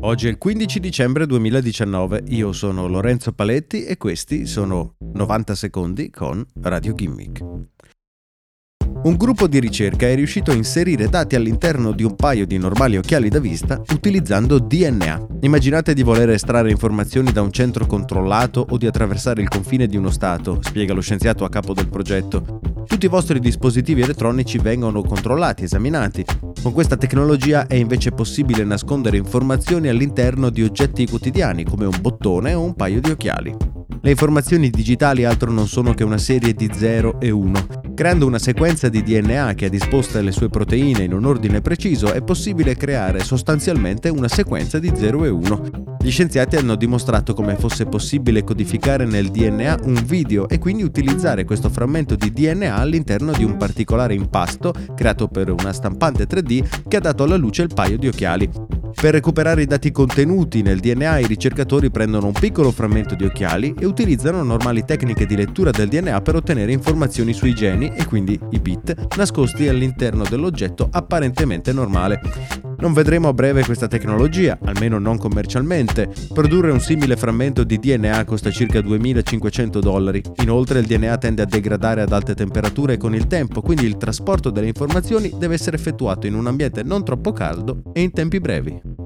Oggi è il 15 dicembre 2019, io sono Lorenzo Paletti e questi sono 90 secondi con Radio Gimmick. Un gruppo di ricerca è riuscito a inserire dati all'interno di un paio di normali occhiali da vista utilizzando DNA. Immaginate di voler estrarre informazioni da un centro controllato o di attraversare il confine di uno Stato, spiega lo scienziato a capo del progetto. Tutti i vostri dispositivi elettronici vengono controllati, esaminati. Con questa tecnologia è invece possibile nascondere informazioni all'interno di oggetti quotidiani come un bottone o un paio di occhiali. Le informazioni digitali altro non sono che una serie di 0 e 1. Creando una sequenza di DNA che ha disposte le sue proteine in un ordine preciso è possibile creare sostanzialmente una sequenza di 0 e 1. Gli scienziati hanno dimostrato come fosse possibile codificare nel DNA un video e quindi utilizzare questo frammento di DNA all'interno di un particolare impasto creato per una stampante 3D che ha dato alla luce il paio di occhiali. Per recuperare i dati contenuti nel DNA i ricercatori prendono un piccolo frammento di occhiali e utilizzano normali tecniche di lettura del DNA per ottenere informazioni sui geni e quindi i bit nascosti all'interno dell'oggetto apparentemente normale. Non vedremo a breve questa tecnologia, almeno non commercialmente. Produrre un simile frammento di DNA costa circa 2500 dollari. Inoltre il DNA tende a degradare ad alte temperature con il tempo, quindi il trasporto delle informazioni deve essere effettuato in un ambiente non troppo caldo e in tempi brevi.